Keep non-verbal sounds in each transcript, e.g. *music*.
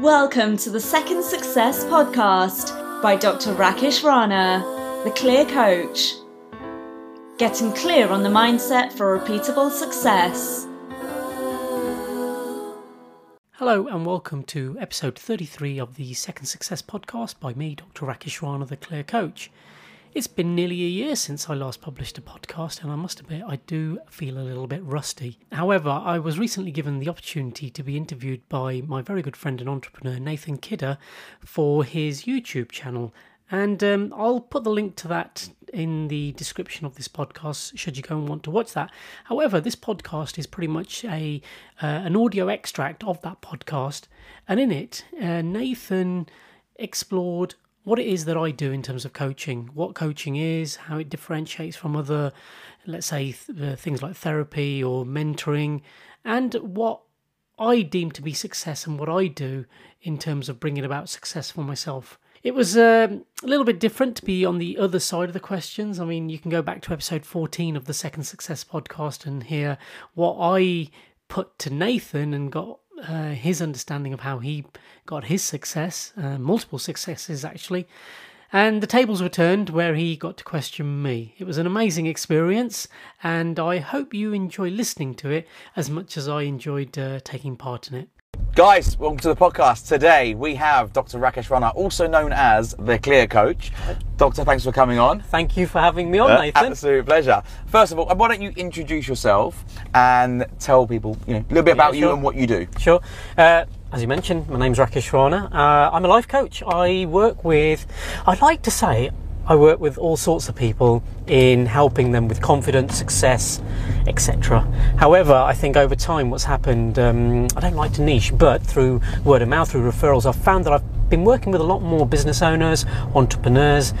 Welcome to the Second Success Podcast by Dr. Rakesh Rana, the Clear Coach. Getting clear on the mindset for repeatable success. Hello, and welcome to episode 33 of the Second Success Podcast by me, Dr. Rakesh Rana, the Clear Coach. It's been nearly a year since I last published a podcast, and I must admit I do feel a little bit rusty. However, I was recently given the opportunity to be interviewed by my very good friend and entrepreneur Nathan Kidder for his YouTube channel, and um, I'll put the link to that in the description of this podcast should you go and want to watch that. However, this podcast is pretty much a uh, an audio extract of that podcast, and in it, uh, Nathan explored what it is that I do in terms of coaching, what coaching is, how it differentiates from other, let's say, th- things like therapy or mentoring, and what I deem to be success and what I do in terms of bringing about success for myself. It was um, a little bit different to be on the other side of the questions. I mean, you can go back to episode 14 of the Second Success podcast and hear what I put to Nathan and got uh, his understanding of how he got his success, uh, multiple successes actually. And the tables were turned where he got to question me. It was an amazing experience, and I hope you enjoy listening to it as much as I enjoyed uh, taking part in it. Guys, welcome to the podcast. Today we have Dr. Rakesh Rana, also known as the Clear Coach. Doctor, thanks for coming on. Thank you for having me on, Uh, Nathan. Absolute pleasure. First of all, why don't you introduce yourself and tell people, you know, a little bit about you sure. and what you do. Sure. Uh, as you mentioned, my name's Rakesh Rana. Uh, I'm a life coach. I work with, I'd like to say, I work with all sorts of people in helping them with confidence, success, etc. However, I think over time what's happened, um, I don't like to niche, but through word of mouth, through referrals, I've found that I've been working with a lot more business owners, entrepreneurs,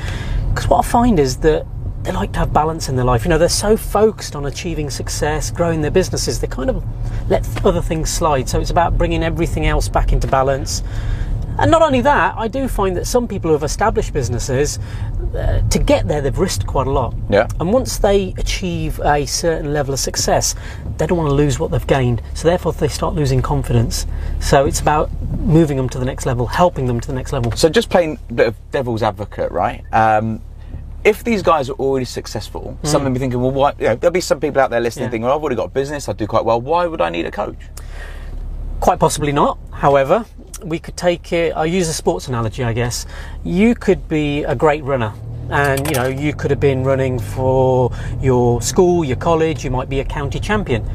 because what I find is that they like to have balance in their life. You know, they're so focused on achieving success, growing their businesses, they kind of let other things slide. So it's about bringing everything else back into balance. And not only that, I do find that some people who have established businesses, uh, to get there, they've risked quite a lot. Yeah. And once they achieve a certain level of success, they don't want to lose what they've gained. So therefore, they start losing confidence. So it's about moving them to the next level, helping them to the next level. So just playing a bit of devil's advocate, right? Um, if these guys are already successful, some of them be thinking, well, why? You know, there'll be some people out there listening Yeah. thinking, well, I've already got a business, I do quite well. Why would I need a coach? Quite possibly not. However, we could take it. I'll use a sports analogy, I guess. You could be a great runner. And you know, you could have been running for your school, your college, you might be a county champion.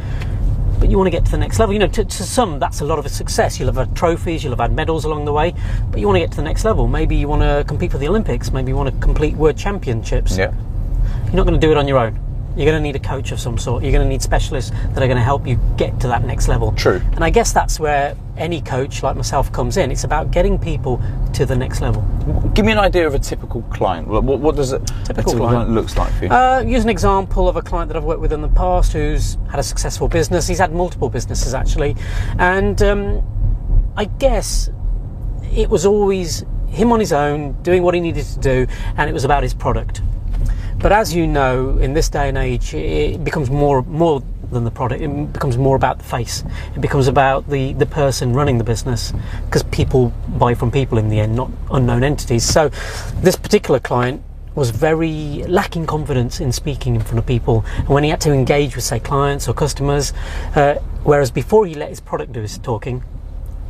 But you want to get to the next level. You know, to, to some, that's a lot of a success. You'll have had trophies, you'll have had medals along the way, but you want to get to the next level. Maybe you want to compete for the Olympics, maybe you want to complete world championships. Yeah. You're not going to do it on your own. You're going to need a coach of some sort. You're going to need specialists that are going to help you get to that next level. True. And I guess that's where any coach like myself comes in. It's about getting people to the next level. Give me an idea of a typical client. What, what, does a Typical a typical client. client looks like for you? Uh, use an example of a client that I've worked with in the past who's had a successful business. He's had multiple businesses actually, and um, I guess it was always him on his own doing what he needed to do, and it was about his product. But as you know, in this day and age, it becomes more more than the product. It becomes more about the face. It becomes about the the person running the business, because people buy from people in the end, not unknown entities. So, this particular client was very lacking confidence in speaking in front of people, and when he had to engage with, say, clients or customers, uh, whereas before he let his product do his talking,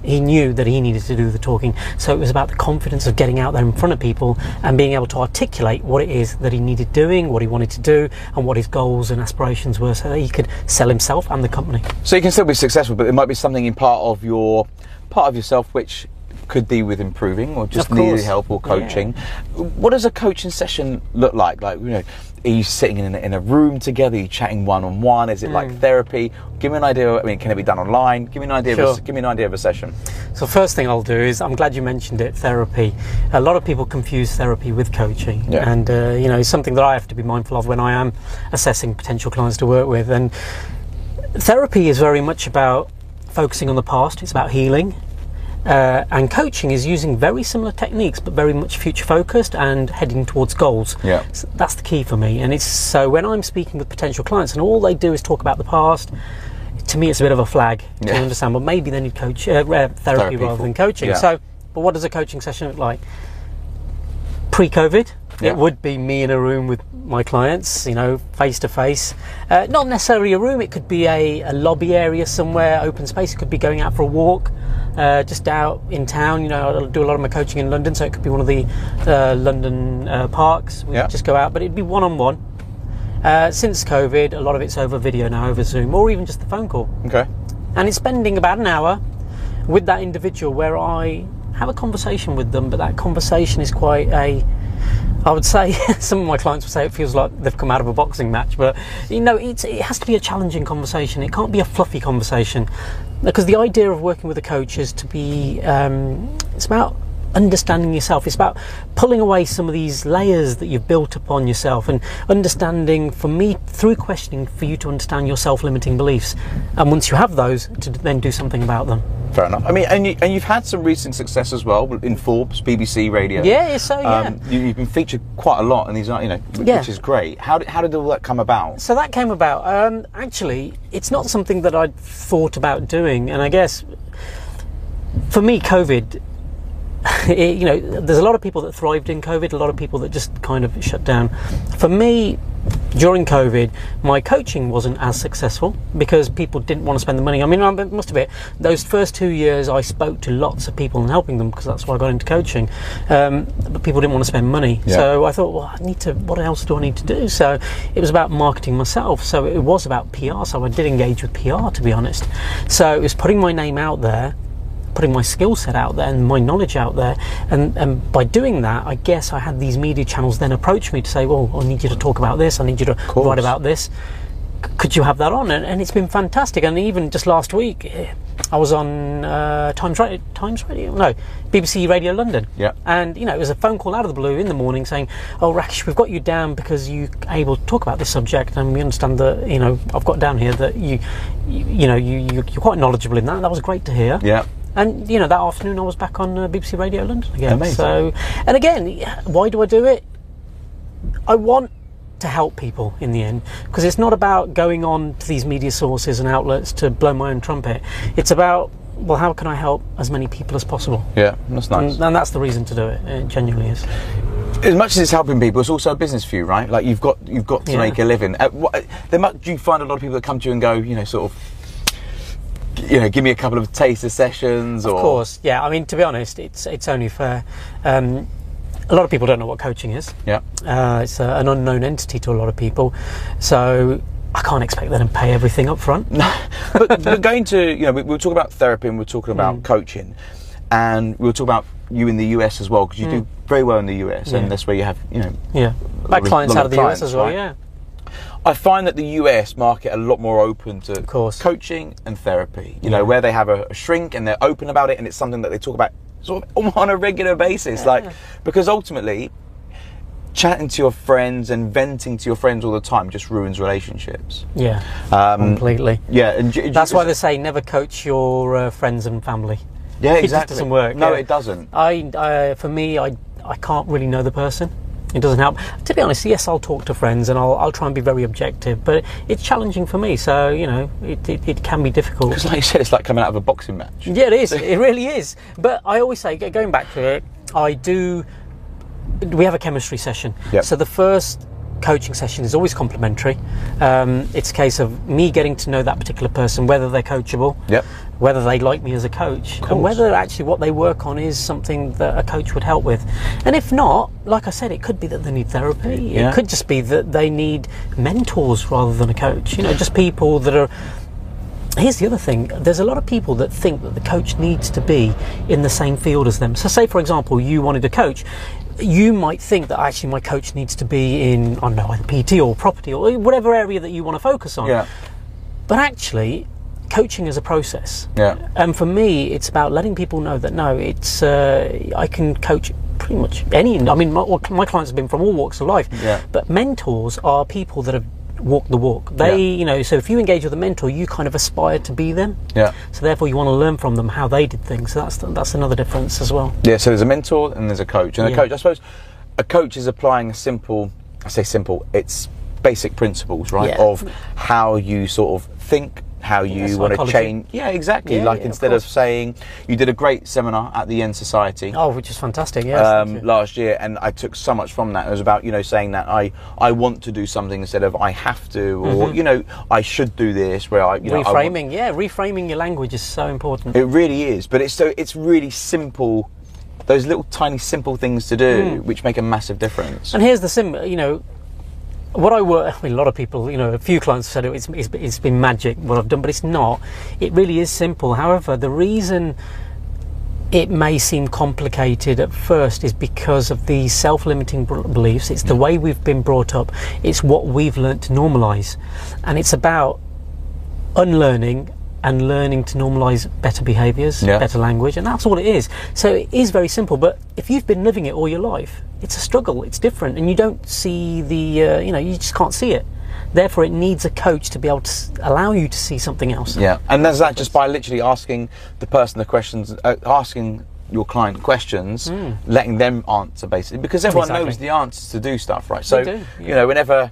he knew that he needed to do the talking. So it was about the confidence of getting out there in front of people and being able to articulate what it is that he needed doing, what he wanted to do, and what his goals and aspirations were so that he could sell himself and the company. So you can still be successful, but there might be something in part of your part of yourself which could do with improving or just needed help or coaching. What does a coaching session look like? Like you know, are you sitting in a, in a room together? Are you chatting one on one? Is it Hmm. like therapy? Give me an idea. I mean, can it be done online? Give me an idea. Of a, give me an idea of a session. So first thing I'll do is I'm glad you mentioned it, therapy. A lot of people confuse therapy with coaching, Yeah. and uh, you know it's something that I have to be mindful of when I am assessing potential clients to work with. And therapy is very much about focusing on the past. It's about healing. Uh, and coaching is using very similar techniques, but very much future focused and heading towards goals. Yeah. So that's the key for me. And it's so when I'm speaking with potential clients, and all they do is talk about the past, to me, it's a bit of a flag to Yeah. understand. Well, maybe they need coach uh, therapy, Therapy rather for- than coaching. yeah. So, but what does a coaching session look like? Pre-COVID, Yeah. it would be me in a room with my clients, you know, face to face. Uh, Not necessarily a room. It could be a, a lobby area somewhere, open space. It could be going out for a walk, uh, just out in town. You know, I do a lot of my coaching in London, so it could be one of the uh, London uh, parks. We Yeah. just go out, but it'd be one on one. Since COVID, a lot of it's over video now, over Zoom, or even just the phone call Okay. and it's spending about an hour with that individual where I have a conversation with them, but that conversation is quite a I would say *laughs* some of my clients would say it feels like they've come out of a boxing match, but you know, it has to be a challenging conversation. It can't be a fluffy conversation because the idea of working with a coach is to be um, it's about understanding yourself. It's about pulling away some of these layers that you've built upon yourself and understanding, for me, through questioning, for you to understand your self-limiting beliefs. And once you have those, to then do something about them. Fair enough. I mean, and, you, and you've had some recent success as well in Forbes, BBC Radio. Yeah, so yeah. Um, you, you've been featured quite a lot, and these are, you know, which Yeah. is great. How did, how did all that come about? So that came about. Um, actually, it's not something that I'd thought about doing, and I guess for me, COVID. *laughs* It, you know, there's a lot of people that thrived in COVID, a lot of people that just kind of shut down. For me, during COVID, my coaching wasn't as successful because people didn't want to spend the money. I mean, I must admit, those first two years I spoke to lots of people and helping them because that's why I got into coaching. Um, but people didn't want to spend money. Yeah. So I thought, well, I need to, what else do I need to do? So it was about marketing myself. So it was about PR. So I did engage with PR, to be honest. So it was putting my name out there putting my skill set out there and my knowledge out there. And, and by doing that, I guess I had these media channels then approach me to say, well, I need you to talk about this, I need you to write about this. C- Could you have that on? And, and it's been fantastic. And even just last week, eh, I was on uh, Times Radio, Times Radio, no, BBC Radio London. Yeah. And you know, it was a phone call out of the blue in the morning saying, "Oh, Rakesh, we've got you down because you're able to talk about this subject, and we understand that you know I've got down here that you, you, you know, you, you you're quite knowledgeable in that. That was great to hear." Yeah. And you know, that afternoon I was back on uh, BBC Radio London again. Amazing. So, and again, why do I do it? I want to help people in the end because it's not about going on to these media sources and outlets to blow my own trumpet. It's about well, how can I help as many people as possible? Yeah. That's nice. And, and that's the reason to do it. It genuinely is. as much as it's helping people, it's also a business for you, right? Like you've got you've got to Yeah. make a living. Uh, what, there mu do you find a lot of people that come to you and go, you know, sort of, you know, give me a couple of taster sessions, or Of course, yeah. I mean, to be honest, it's it's only fair. Um, a lot of people don't know what coaching is. yeah, Uh, it's a, an unknown entity to a lot of people, so I can't expect them to pay everything up front. *laughs* but, but going to you know, we, we were talking about therapy and we are talking Mm. about coaching, and we were talking about you in the US as well because you do very well in the US, Mm. Yeah. and that's where you have you know. Yeah, my clients out of the US as well. right? Yeah, I find that the US market a lot more open to of course. coaching and therapy. You know, where they have a, a shrink and they're open about it, and it's something that they talk about sort of *laughs* on a regular basis. Like because ultimately, chatting to your friends and venting to your friends all the time just ruins relationships. yeah, Um, completely. Yeah, and j- That's why they say never coach your uh, friends and family. yeah, it exactly. doesn't work, No, yeah. it doesn't. I, I, for me, I, I can't really know the person. It doesn't help. To be honest, yes, I'll talk to friends and I'll, I'll try and be very objective, but it's challenging for me. So you know, it, it, it can be difficult. Because, like you said, it's like coming out of a boxing match. Yeah, it is. *laughs* It really is. But I always say, going back to it, I do. We have a chemistry session. Yep. So the first coaching session is always complimentary. Um, it's a case of me getting to know that particular person, whether they're coachable, Yep. whether they like me as a coach, and whether actually what they work on is something that a coach would help with. And if not, like I said, it could be that they need therapy. Yeah. It could just be that they need mentors rather than a coach. You know, just people that are here's the other thing there's a lot of people that think that the coach needs to be in the same field as them so say for example you wanted a coach you might think that actually my coach needs to be in i don't know either pt or property or whatever area that you want to focus on Yeah. but actually coaching is a process Yeah. and for me it's about letting people know that no it's uh, i can coach pretty much any i mean my, my clients have been from all walks of life Yeah. but mentors are people that have walked the walk they Yeah. you know so if you engage with a mentor you kind of aspire to be them Yeah. so therefore, you want to learn from them how they did things. So that's that's another difference as well. Yeah, so there's a mentor and there's a coach. And a Yeah. coach, I suppose, a coach is applying a simple, I say simple, it's basic principles, right? Yeah. Of how you sort of think, how you Yeah, want to change. Yeah, exactly. Yeah, like yeah, instead of, course. saying you did a great seminar at the Yen Society. Oh, which is fantastic. Yes. um, last year, and I took so much from that. It was about you know saying that I I want to do something instead of I have to, or you know I should do this. Where I you know I Mm-hmm. reframing, yeah, reframing your language is so important. it really is, but it's so it's really simple. Those little tiny simple things to do, which make a massive difference. Mm. And here's the sim, you know, what I work, I mean, a lot of people, you know, a few clients have said it, it's, it's, it's been magic what I've done, but it's not. It really is simple. However, the reason it may seem complicated at first is because of the self-limiting beliefs. It's the mm. way we've been brought up. It's what we've learnt to normalise, and it's about unlearning and learning to normalize better behaviors, Yeah. better language, and that's all it is. So it is very simple. But if you've been living it all your life, it's a struggle. It's different, and you don't see the, uh, you know, you just can't see it. Therefore, it needs a coach to be able to allow you to see something else. Yeah, and there's that just by literally asking the person the questions, uh, asking your client questions, letting them answer basically, because everyone. Exactly. knows the answers to do stuff, right? So do, you know, whenever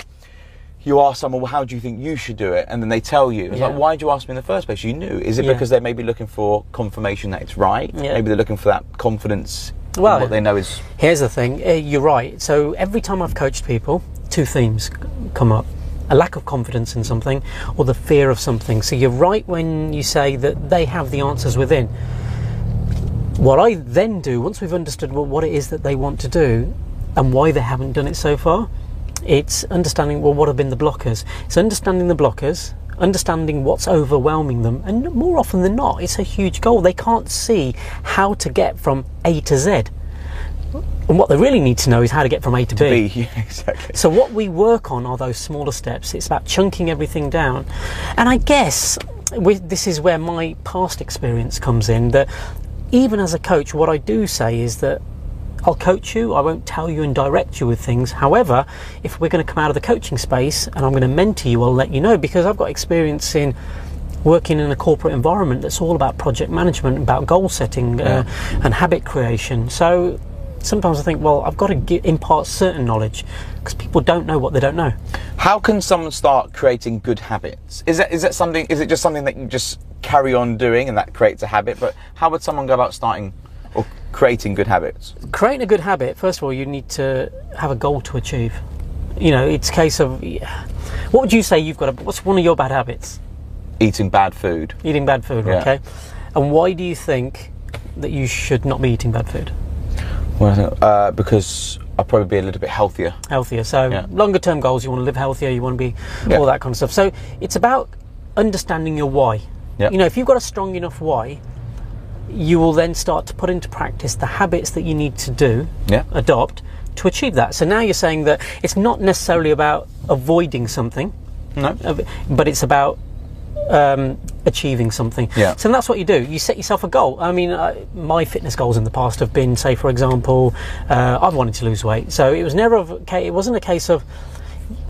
you ask someone, well, how do you think you should do it, and then they tell you, it's Yeah. like, why did you ask me in the first place? You knew. Is it Yeah. because they're maybe looking for confirmation that it's right? Yeah. Maybe they're looking for that confidence. Well, what they know is Here's the thing, uh, you're right. So every time I've coached people, two themes come up a lack of confidence in something or the fear of something. So you're right when you say that they have the answers within. What I then do, once we've understood well, what it is that they want to do and why they haven't done it so far, it's understanding well what have been the blockers. It's understanding the blockers, understanding what's overwhelming them, and more often than not, it's a huge goal. They can't see how to get from A to Z. And what they really need to know is how to get from A to B. *laughs* Yeah, exactly. so what we work on are those smaller steps. It's about chunking everything down, and I guess with, this is where my past experience comes in. That even as a coach, what I do say is that I'll coach you. I won't tell you and direct you with things. However, if we're going to come out of the coaching space and I'm going to mentor you, I'll let you know because I've got experience in working in a corporate environment that's all about project management, about goal setting uh, and habit creation. So sometimes I think, well, I've got to gi- impart certain knowledge because people don't know what they don't know. How can someone start creating good habits? Is that is that something? Is it just something that you just carry on doing and that creates a habit? But how would someone go about starting or creating good habits? Creating a good habit, first of all, you need to have a goal to achieve. You know, it's a case of what would you say you've got? A, what's one of your bad habits? Eating bad food. Eating bad food, Yeah. okay? And why do you think that you should not be eating bad food? Well, I think, uh, because I'll probably be a little bit healthier. healthier. So Yeah. longer term goals, you want to live healthier, you want to be Yeah. all that kind of stuff. So it's about understanding your why. Yeah. You know, if you've got a strong enough why, you will then start to put into practice the habits that you need to do, Yeah. adopt to achieve that. So now you're saying that it's not necessarily about avoiding something, No. but it's about um, achieving something. Yeah. So that's what you do. You set yourself a goal. I mean, uh, my fitness goals in the past have been, say, for example, uh, I've wanted to lose weight. So it was never. Okay, it wasn't a case of.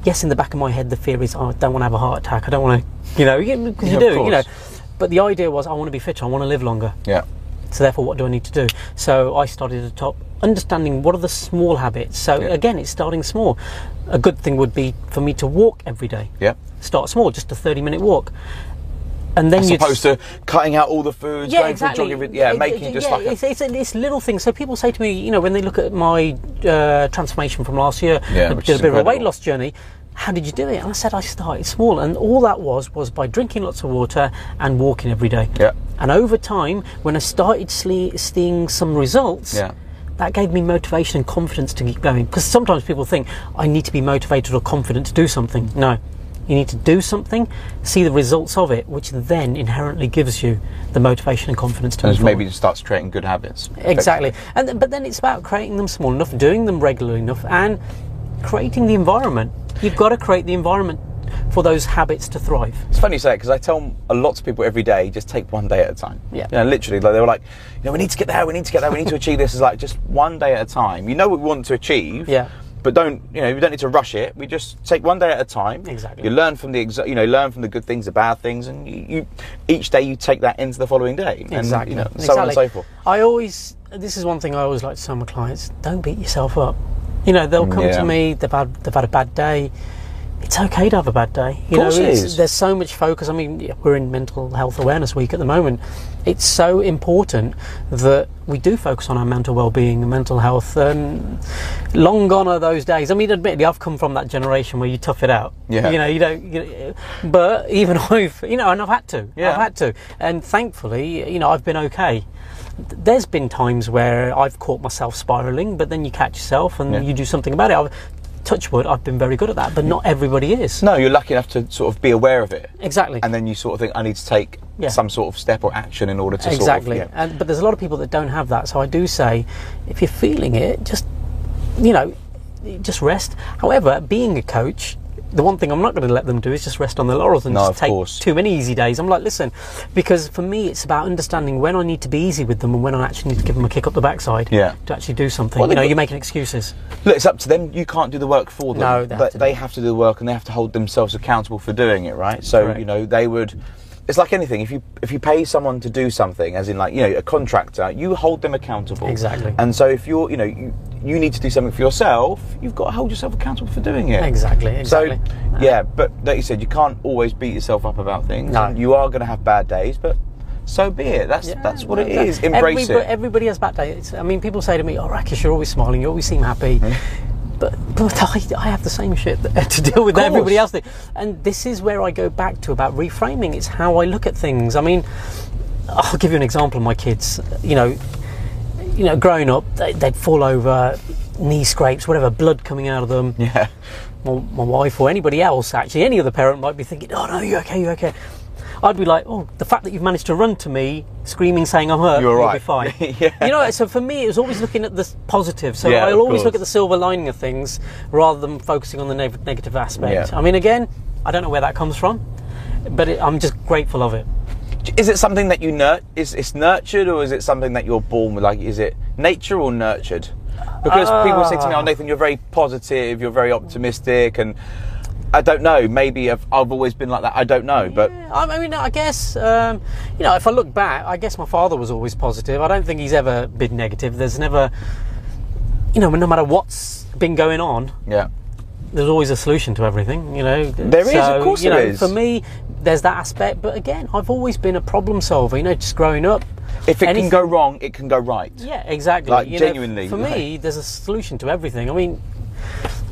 Yes, in the back of my head, the fear is, oh, I don't want to have a heart attack. I don't want to, you know, because Yeah, you do, you know. But the idea was, I want to be fitter. I want to live longer. Yeah. So therefore, what do I need to do? So I started at the top, understanding what are the small habits. So Yeah. again, it's starting small. A good thing would be for me to walk every day. Yeah. Start small, just a thirty-minute walk, and then As you opposed to cutting out all the foods, yeah, going exactly. for a jog yeah, It- making it- just yeah, like a, it's, it's, it's little things. So people say to me, you know, when they look at my uh, transformation from last year, Yeah, I which did is a bit of a weight loss journey. How did you do it? And I said I started small, and all that was was by drinking lots of water and walking every day. Yeah. And over time, when I started sle- seeing some results, Yeah. that gave me motivation and confidence to keep going. Because sometimes people think I need to be motivated or confident to do something. No. You need to do something, see the results of it, which then inherently gives you the motivation and confidence to and maybe it starts creating good habits. Exactly. And but then it's about creating them small enough, doing them regularly enough, and creating the environment. You've got to create the environment for those habits to thrive. It's funny you say it because I tell a lot of people every day, just take one day at a time. Yeah. You know, literally, like, they were like, you know, we need to get there, we need to get there, we need to achieve this. It's like just one day at a time. You know what we want to achieve. Yeah. But don't, you know, we don't need to rush it. We just take one day at a time. Exactly. You learn from the, exa- you know, learn from the good things, the bad things, and you, you each day you take that into the following day. And, Exactly. You know, so on and Exactly. so forth. I always, this is one thing I always like to tell my clients: don't beat yourself up. You know, they'll come Yeah. to me. They've had they've had a bad day. it's okay to have a bad day. You course know, there's so much focus. I mean, we're in Mental Health Awareness Week at the moment. It's so important that we do focus on our mental well-being and mental health. And long gone are those days. I mean, admittedly, I've come from that generation where you tough it out. Yeah. You know, you don't. You but even *laughs* I've, you know, and I've had to. Yeah. I've had to. And thankfully, you know, I've been okay. There's been times where I've caught myself spiraling, but then you catch yourself and Yeah. you do something about it. I've, touch wood, I've been very good at that, but not everybody is. No, you're lucky enough to sort of be aware of it. Exactly. And then you sort of think, I need to take Yeah. some sort of step or action in order to exactly. sort of. Yeah. and, but there's a lot of people that don't have that. So I do say, if you're feeling it, just you know, just rest. However, being a coach, the one thing I'm not going to let them do is just rest on their laurels and No, just take course. too many easy days. I'm like, listen, because for me, it's about understanding when I need to be easy with them and when I actually need to give them a kick up the backside. Yeah. To actually do something. Well, you know, got- you're making excuses. Look, it's up to them. You can't do the work for them. No, they have but to they do have to do the work and they have to hold themselves accountable for doing it, right? So Correct. you know they would. It's like anything. If you if you pay someone to do something, as in like you know a contractor, you hold them accountable. Exactly. And so if you're you know you, you need to do something for yourself, you've got to hold yourself accountable for doing it. Exactly. Exactly. So yeah, but like you said, you can't always beat yourself up about things. No. You are going to have bad days, but so be it. That's that's what it is. Embrace everybody, it. Everybody has bad days. I mean, people say to me, "Oh, Rakesh, you're always smiling. You always seem happy." Hmm. *laughs* But, but I, I have the same shit *laughs* to deal with everybody else. And this is where I go back to about reframing. It's how I look at things. I mean, I'll give you an example of my kids. You know, you know, growing up, they, they'd fall over, knee scrapes, whatever, blood coming out of them yeah. my, my wife or anybody else, actually, any other parent might be thinking, oh no, you're okay, you're okay. I'd be like, oh, the fact that you've managed to run to me, screaming, saying I'm hurt, You're you'll right. be fine. *laughs* Yeah. You know, so for me, it was always looking at the positive. So Yeah, I'll always look at the silver lining of things rather than focusing on the neg- negative aspect. Yeah. I mean, again, I don't know where that comes from, but it, I'm just grateful of it. Is it something that you nurt? Is it's nurtured, or is it something that you're born with? Like, is it nature or nurtured? Because people say to me, "Oh, ah. Nathan, you're very positive, you're very optimistic," and I don't know. Maybe I've, I've always been like that. I don't know, but Yeah, I I mean, I guess um, you know, if I look back, I guess my father was always positive. I don't think he's ever been negative. There's never, you know, no matter what's been going on, yeah, there's always a solution to everything, you know. There is, of course you there know, is. For me, there's that aspect, but again, I've always been a problem solver. You know, just growing up. if it anything- can go wrong, it can go right. Yeah, exactly. Like, You know, genuinely, for like- me, there's a solution to everything. I mean,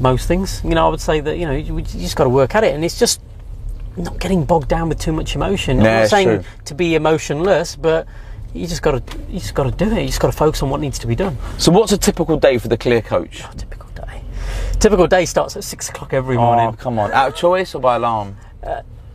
most things. You know, I would say that you know you, you just got to work at it, and it's just not getting bogged down with too much emotion. I'm not saying true. to be emotionless, but you just got to you just got to do it. You just got to focus on what needs to be done. So, what's a typical day for the clear coach? Typical day. Typical day starts at six o'clock every morning. Oh, come on, out of choice or by alarm?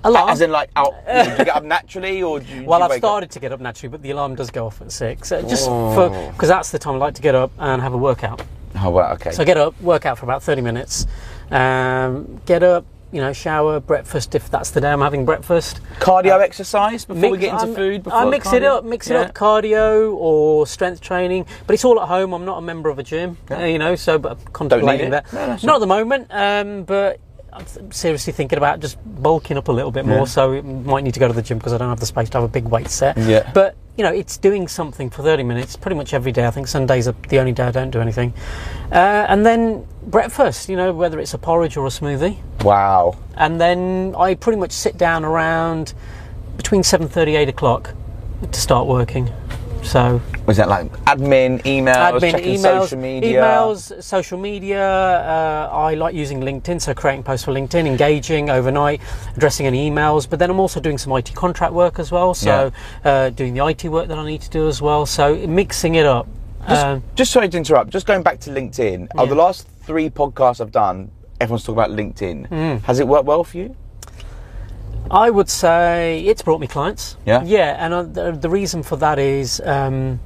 Alarm. As in, like, out? do you get up naturally, or do you? do Well, you I've wake up- started to get up naturally, but the alarm does go off at six. Uh, just Oh. for because that's the time I like to get up and have a workout. Oh, well, okay. So I get up, work out for about thirty minutes, um, get up, you know, shower, breakfast if that's the day I'm having breakfast. Cardio exercise before we get into I'm- food. Before I mix it up, mix Yeah. it up, cardio or strength training, but it's all at home. I'm not a member of a gym, Yeah. uh, you know, so but I'm contemplating it. that. No, that's not at the moment, um, but I'm seriously thinking about just bulking up a little bit more. Yeah. So it might need to go to the gym because I don't have the space to have a big weight set. Yeah. But you know, it's doing something for 30 minutes pretty much every day. I think Sundays are the only day I don't do anything. Uh, and then breakfast, you know, whether it's a porridge or a smoothie Wow. and then I pretty much sit down around between 7:30 8 o'clock to start working. So Was that like admin, emails, admin, emails, social media? emails, social media. Uh, I like using LinkedIn, so creating posts for LinkedIn, engaging overnight, addressing any emails. But then I'm also doing some IT contract work as well. So uh, doing the IT work that I need to do as well. So mixing it up. Just, Um, just sorry to interrupt. Just going back to LinkedIn. Yeah. the last three podcasts I've done, everyone's talking about LinkedIn. Mm. Has it worked well for you? I would say it's brought me clients. Yeah? Yeah, and uh, the, the reason for that is um,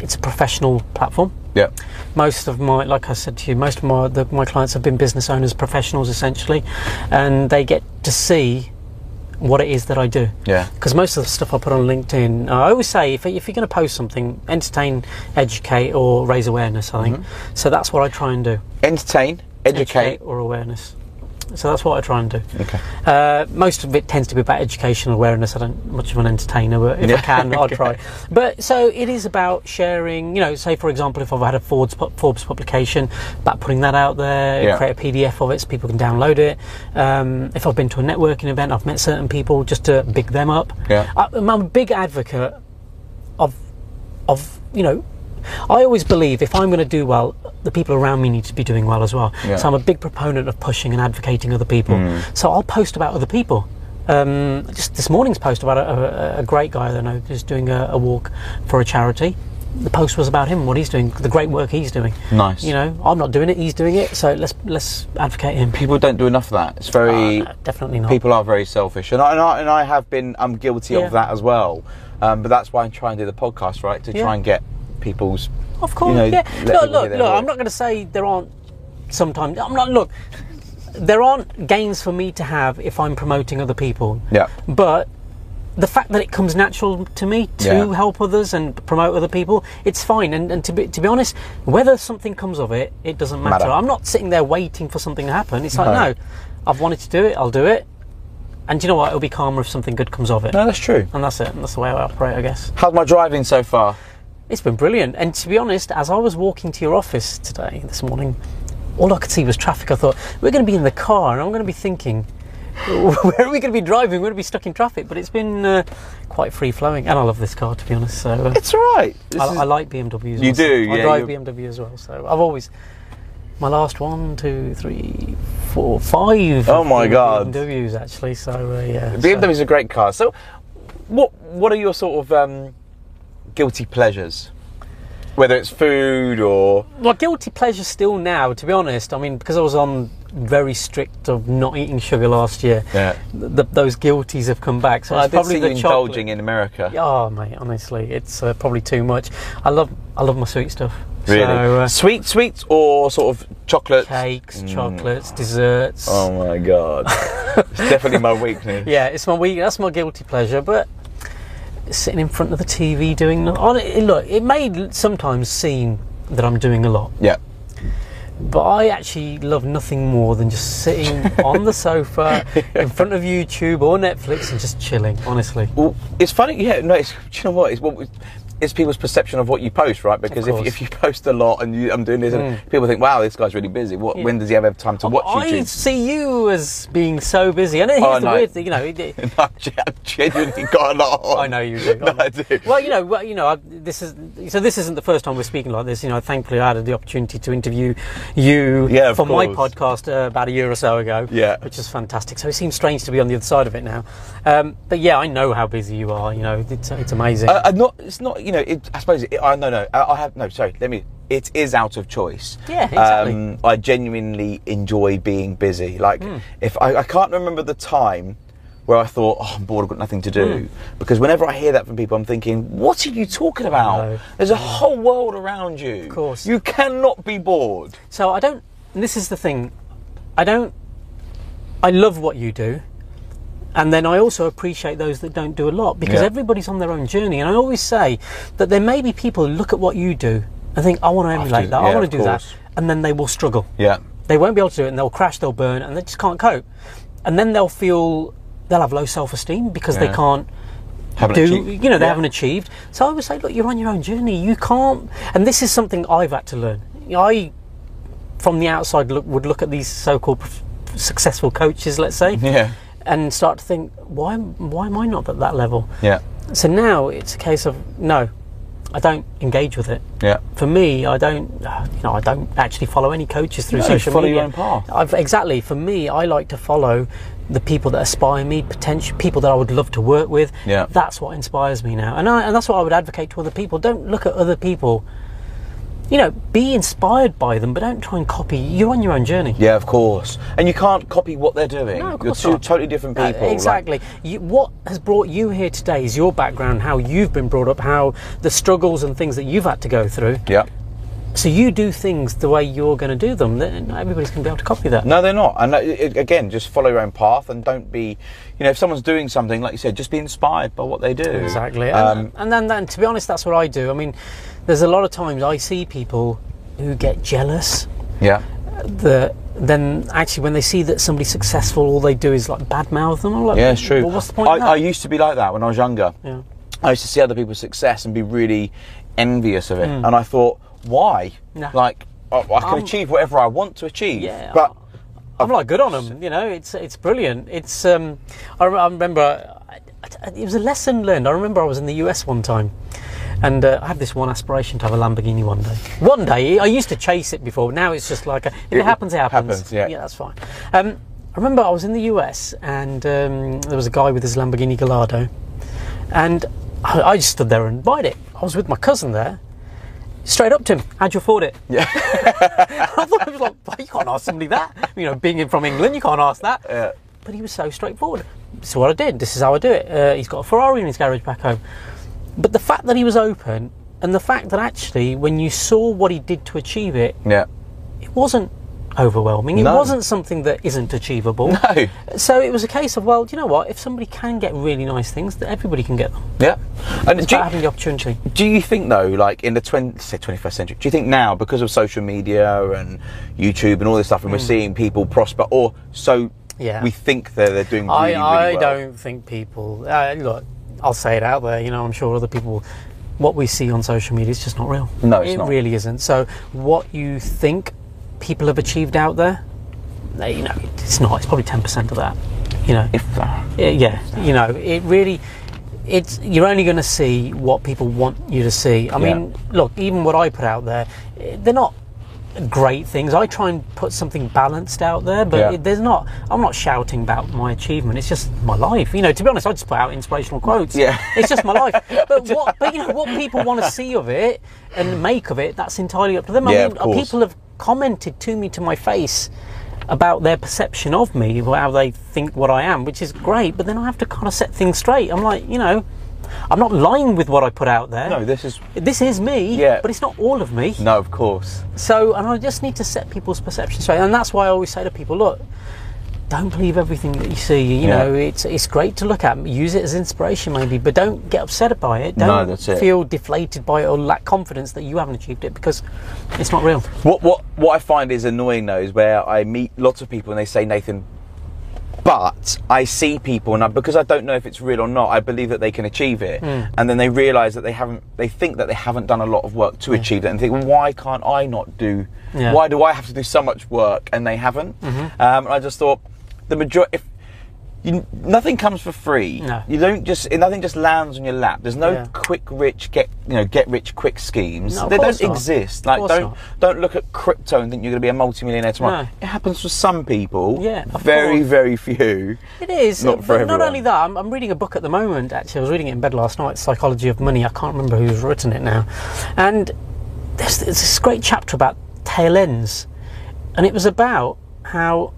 it's a professional platform. Yeah. most of my like i said to you most of my the, my clients have been business owners professionals essentially and they get to see what it is that i do Yeah. because most of the stuff i put on linkedin i always say if, if you're going to post something entertain educate or raise awareness i think Mm-hmm. so that's what i try and do Entertain, educate, or awareness So that's what I try and do. Okay. Uh, most of it tends to be about educational awareness. I don't much of an entertainer, but if I Yeah. can, I'll *laughs* try. But so it is about sharing. You know, say for example, if I've had a Forbes, Forbes publication, about putting that out there, Yeah. create a PDF of it so people can download it. Um, if I've been to a networking event, I've met certain people just to big them up. Yeah. I, I'm a big advocate of of you know. I always believe if I'm going to do well, the people around me need to be doing well as well. Yeah. So I'm a big proponent of pushing and advocating other people. So I'll post about other people. Um, just this morning's post about a, a, a great guy that I know who's doing a, a walk for a charity. The post was about him, what he's doing, the great work he's doing. Nice. You know, I'm not doing it; he's doing it. So let's let's advocate him. People don't do enough of that. It's very. Uh, definitely not. People are very selfish, and I, and I, and I have been. I'm guilty Yeah. of that as well. Um, but that's why I try and do the podcast, right? To Yeah. try and get people's. Of course, you know, yeah. let Look, look. I'm not going to say there aren't. Sometimes I'm not. Look, there aren't gains for me to have if I'm promoting other people. Yeah. But the fact that it comes natural to me to Yeah. help others and promote other people, it's fine. And, and to be to be honest, whether something comes of it, it doesn't matter. Matter. I'm not sitting there waiting for something to happen. It's like No. no, I've wanted to do it. I'll do it. And do you know what? It'll be calmer if something good comes of it. No, that's true. And that's it. And that's the way I operate, I guess. How's my driving so far? It's been brilliant. And to be honest, as I was walking to your office today, this morning, all I could see was traffic. I thought, we're going to be in the car, and I'm going to be thinking, *laughs* where are we going to be driving? We're going to be stuck in traffic. But it's been uh, quite free flowing. And I love this car, to be honest. So uh, It's all right. I, I like BMWs. You myself. do, I drive you're- BMW as well. So I've always. My last one, two, three, four, five. Oh my God. BMWs actually. So uh, yeah. BMW so- is a great car. So, what what are your sort of um, guilty pleasures? Whether it's food or Well, guilty pleasure still now, to be honest. I mean, because I was on very strict of not eating sugar last year, Yeah. th- those guilties have come back. So I it's did probably the indulging in America. Oh, mate, honestly, it's uh, probably too much. I love, I love my sweet stuff. Really? So, uh, Sweet sweets or sort of chocolate? cakes, chocolates, desserts. Mm. Oh my god. *laughs* it's definitely my weakness. Yeah, it's my week. That's my guilty pleasure, but. Sitting in front of the TV doing no- on it, look, it may sometimes seem that I'm doing a lot, Yeah. But I actually love nothing more than just sitting *laughs* on the sofa in front of YouTube or Netflix and just chilling, honestly. Well, it's funny. Yeah. No. It's, you know what? It's what. It's people's perception of what you post, right? Because if, if you post a lot and you, I'm doing this, and people think, "Wow, this guy's really busy." What? Yeah. When does he ever have time to watch I YouTube? see you as being so busy. And here's Oh, the no. weird thing, you know. it- it- *laughs* I've genuinely got a lot on. I know you do. *laughs* No, I do. Well, you know, well, you know, I- this is so. This isn't the first time we're speaking like this. You know, thankfully, I had the opportunity to interview you Yeah, for my podcast uh, about a year or so ago. Yeah. which is fantastic. So it seems strange to be on the other side of it now. Um, but yeah, I know how busy you are. You know, it's, it's amazing. I, I'm not. It's not. You know. It, I suppose. It, I no no. I, I have no. Sorry. Let me. It is out of choice. Yeah, exactly. Um, I genuinely enjoy being busy. Like Hmm. if I, I can't remember the time where I thought, oh, I'm bored. I've got nothing to do. Because whenever I hear that from people, I'm thinking, what are you talking about? There's a whole world around you. Of course. You cannot be bored. So I don't. And this is the thing. I don't. I love what you do, and then I also appreciate those that don't do a lot because Yeah. everybody's on their own journey. And I always say that there may be people who look at what you do and think, "I want to emulate to- that. yeah, I want to do that," and then they will struggle. Yeah. They won't be able to do it, and they'll crash, they'll burn, and they just can't cope. And then they'll feel they'll have low self-esteem because they can't Haven't do achieved- you know they Yeah. haven't achieved so i would say look you're on your own journey you can't and this is something i've had to learn i from the outside look, would look at these so-called successful coaches let's say Yeah. And start to think why why am i not at that level Yeah. so now it's a case of no i don't engage with it Yeah. for me, I don't, you know, I don't actually follow any coaches through No, social follow media. your own path. I've, exactly. For me, I like to follow the people that inspire me, potential people that I would love to work with. Yeah. That's what inspires me now, and I, and that's what I would advocate to other people. Don't look at other people. You know, be inspired by them, but don't try and copy. You're on your own journey. Yeah, of course. And you can't copy what they're doing. No, of You're two not. totally different Uh, people. like- exactly. You, what has brought you here today is your background, how you've been brought up, how the struggles and things that you've had to go through. yeah. So you do things the way you're going to do them. Then not everybody's going to be able to copy that. No, they're not. And uh, again, just follow your own path and don't be, you know, if someone's doing something, like you said, just be inspired by what they do. Exactly. Um, and, and then, then, to be honest, that's what I do. I mean, there's a lot of times I see people who get jealous yeah. that then actually when they see that somebody's successful, all they do is like badmouth them. I'm like, Yeah, it's true. Well, what's the point? I? I used to be like that when I was younger. yeah. I used to see other people's success and be really envious of it. And I thought, why? Nah. Like, I, I can Um, achieve whatever I want to achieve. Yeah, But I'm like good on them. You know, it's it's brilliant. It's um, I, I remember I- I- it was a lesson learned. I remember I was in the US one time, and uh, I had this one aspiration to have a Lamborghini one day. One day, I used to chase it before. Now it's just like a, if it, It happens, it happens. happens, yeah. yeah, that's fine. Um, I remember I was in the US, and um, there was a guy with his Lamborghini Gallardo, and I, I just stood there and bought it. I was with my cousin there. Straight up to him, how'd you afford it? Yeah. *laughs* I thought it was like, "Well, you can't ask somebody that. You know, being in- from England, you can't ask that. Yeah. But he was so straightforward. So what I did, this is how I do it. Uh, he's got a Ferrari in his garage back home. But the fact that he was open, and the fact that actually, when you saw what he did to achieve it, yeah. it wasn't overwhelming. It No. wasn't something that isn't achievable. No. So it was a case of, well, do you know what? If somebody can get really nice things, that everybody can get them. Yeah. And It's about you, having the opportunity. do you think though, like in the 20, say 21st century, do you think now because of social media and YouTube and all this stuff, and we're seeing people prosper, or so Hmm. Yeah. we think they're they're doing really, I, I really well? don't think people. Uh, look, I'll say it out there. You know, I'm sure other people. What we see on social media is just not real. No, it's it not. really isn't. So, what you think people have achieved out there, they, you know, it's not. It's probably ten percent of that. You know, If uh, yeah, you know, it really. It's you're only going to see what people want you to see. I Yeah. mean, look, even what I put out there, they're not great things. I try and put something balanced out there, but Yeah. it, there's not. I'm not shouting about my achievement. It's just my life. You know, to be honest, I just put out inspirational quotes. Yeah. it's just my life. *laughs* But what? But you know, what people want to see of it and make of it, that's entirely up to them. I Yeah, mean, of course. people have commented to me to my face about their perception of me, how they think what I am, which is great. But then I have to kind of set things straight. I'm like, you know, I'm not lying with what I put out there. no, this is This is me, Yeah. but it's not all of me. no, of course. So, and I just need to set people's perceptions straight, and that's why I always say to people, look, don't believe everything that you see. You Yeah. know, it's it's great to look at, use it as inspiration maybe, but don't get upset by it. No, Don't that's it. feel deflated by it or lack confidence that you haven't achieved it because it's not real. What what what I find is annoying though is where I meet lots of people and they say Nathan, but I see people and I, because I don't know if it's real or not, I believe that they can achieve it, and then they realise that they haven't. They think that they haven't done a lot of work to achieve it, and think, well, why can't I not do? Yeah. Why do I have to do so much work and they haven't? Um, and I just thought the majority. If, you, nothing comes for free. No. You don't just nothing just lands on your lap. There's no Yeah. quick rich get you know get rich quick schemes. No, they don't not. exist. Like don't not. don't look at crypto and think you're going to be a multimillionaire tomorrow. No. It happens for some people. Yeah, very course. very few. It is. Not for not only that, I'm, I'm reading a book at the moment. Actually, I was reading it in bed last night. Psychology of Money. I can't remember who's written it now. And there's, there's this great chapter about tail ends, and it was about how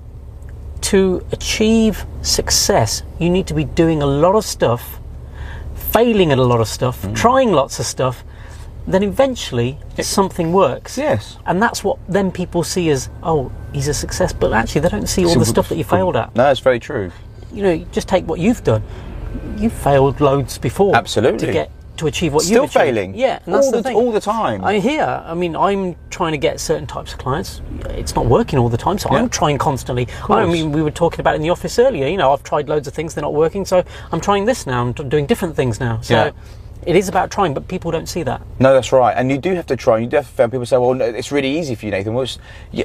to achieve success, you need to be doing a lot of stuff, failing at a lot of stuff, Mm. trying lots of stuff. Then eventually something works. Yes. And that's what then people see as, oh, he's a success. But actually, they don't see all So- the stuff that you failed at No, it's very true. you know, just take what you've done. You've failed loads before. Absolutely. To get to achieve what Still you've achieved. failing. Yeah, and that's all the, the, all the time. I hear. I mean, I'm trying to get certain types of clients. It's not working all the time, so Yeah. I'm trying constantly. I mean, we were talking about in the office earlier. You know, I've tried loads of things; they're not working, so I'm trying this now. I'm doing different things now. So Yeah. it is about trying, but people don't see that. No, that's right. And you do have to try. You do have to fail. People say, well, no, it's really easy for you, Nathan. Well, yeah,